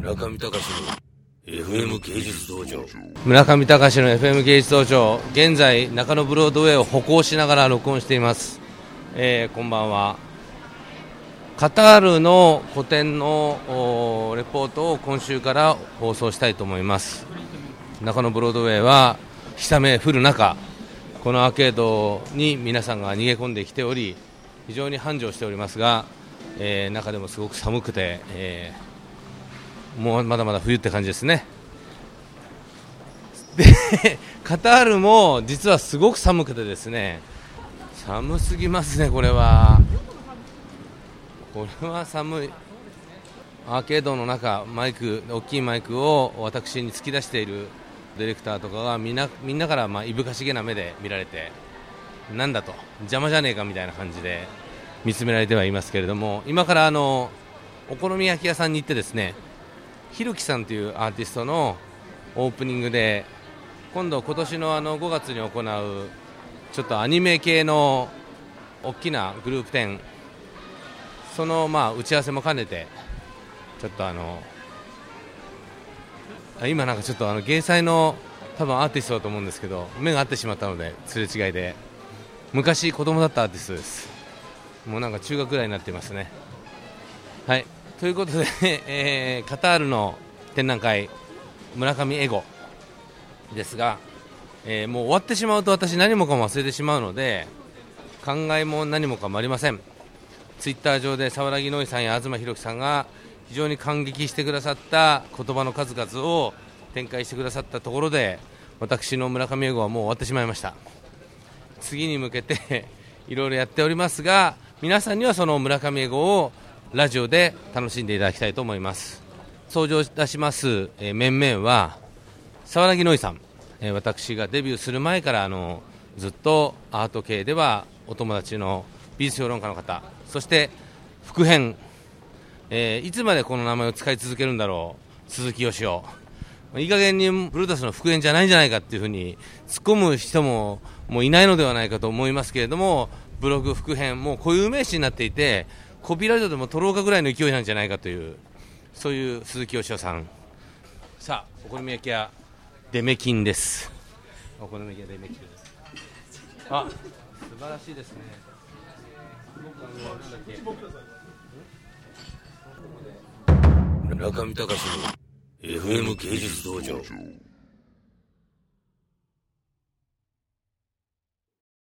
村上隆の FM 芸術道場。村上隆の FM 芸術道場現在中野ブロードウェイを歩行しながら録音しています、えーこんばんは。カタールの個展のレポートを今週から放送したいと思います。中野ブロードウェイは日雨降る中このアーケードに皆さんが逃げ込んできており非常に繁盛しておりますが、えー中でもすごく寒くて、えーもうまだまだ冬って感じですね。で カタールも実はすごく寒くてですね。寒すぎますね、これは。これは寒い。アーケードの中マイク大きいマイクを私に突き出しているディレクターとかがみんなみんなからまあいぶかしげな目で見られてなんだと邪魔じゃねえかみたいな感じで見つめられてはいますけれども今からあのお好み焼き屋さんに行ってですねひろきさんというアーティストのオープニングで今度、今年のあの5月に行うちょっとアニメ系の大きなグループ展そのまあ打ち合わせも兼ねてちょっとあの今なんかちょっとあの芸祭の多分アーティストだと思うんですけど目が合ってしまったのですれ違いで。昔子供だったアーティストです。もうなんか中学ぐらいになっていますね。はい。ということで、えーカタールの展覧会村上エゴですが、えーもう終わってしまうと私何もかも忘れてしまうので考えも何もかもありません。ツイッター上で沢木ノイさんや東博樹さんが非常に感激してくださった言葉の数々を展開してくださったところで私の村上エゴはもう終わってしまいました。次に向けて いろいろやっておりますが皆さんにはその村上エゴをラジオで楽しんでいただきたいと思います。登場いたします、えー面々は沢木ノイさん、えー私がデビューする前からあのずっとアート系ではお友達の美術評論家の方。そして副編、えーいつまでこの名前を使い続けるんだろう。鈴木よしおいい加減にブルータスの復元じゃないんじゃないかっていうふうに突っ込む人ももういないのではないかと思いますけれどもブログ復編もう固有名詞になっていてコピーライトでも取ろうかぐらいの勢いなんじゃないかというそういう鈴木よしおさん。さあお好み焼き屋デメキンです。お好み焼き屋デメキンあ素晴らしいですね。僕あのなんだっけ。村上隆の FM 芸術道場。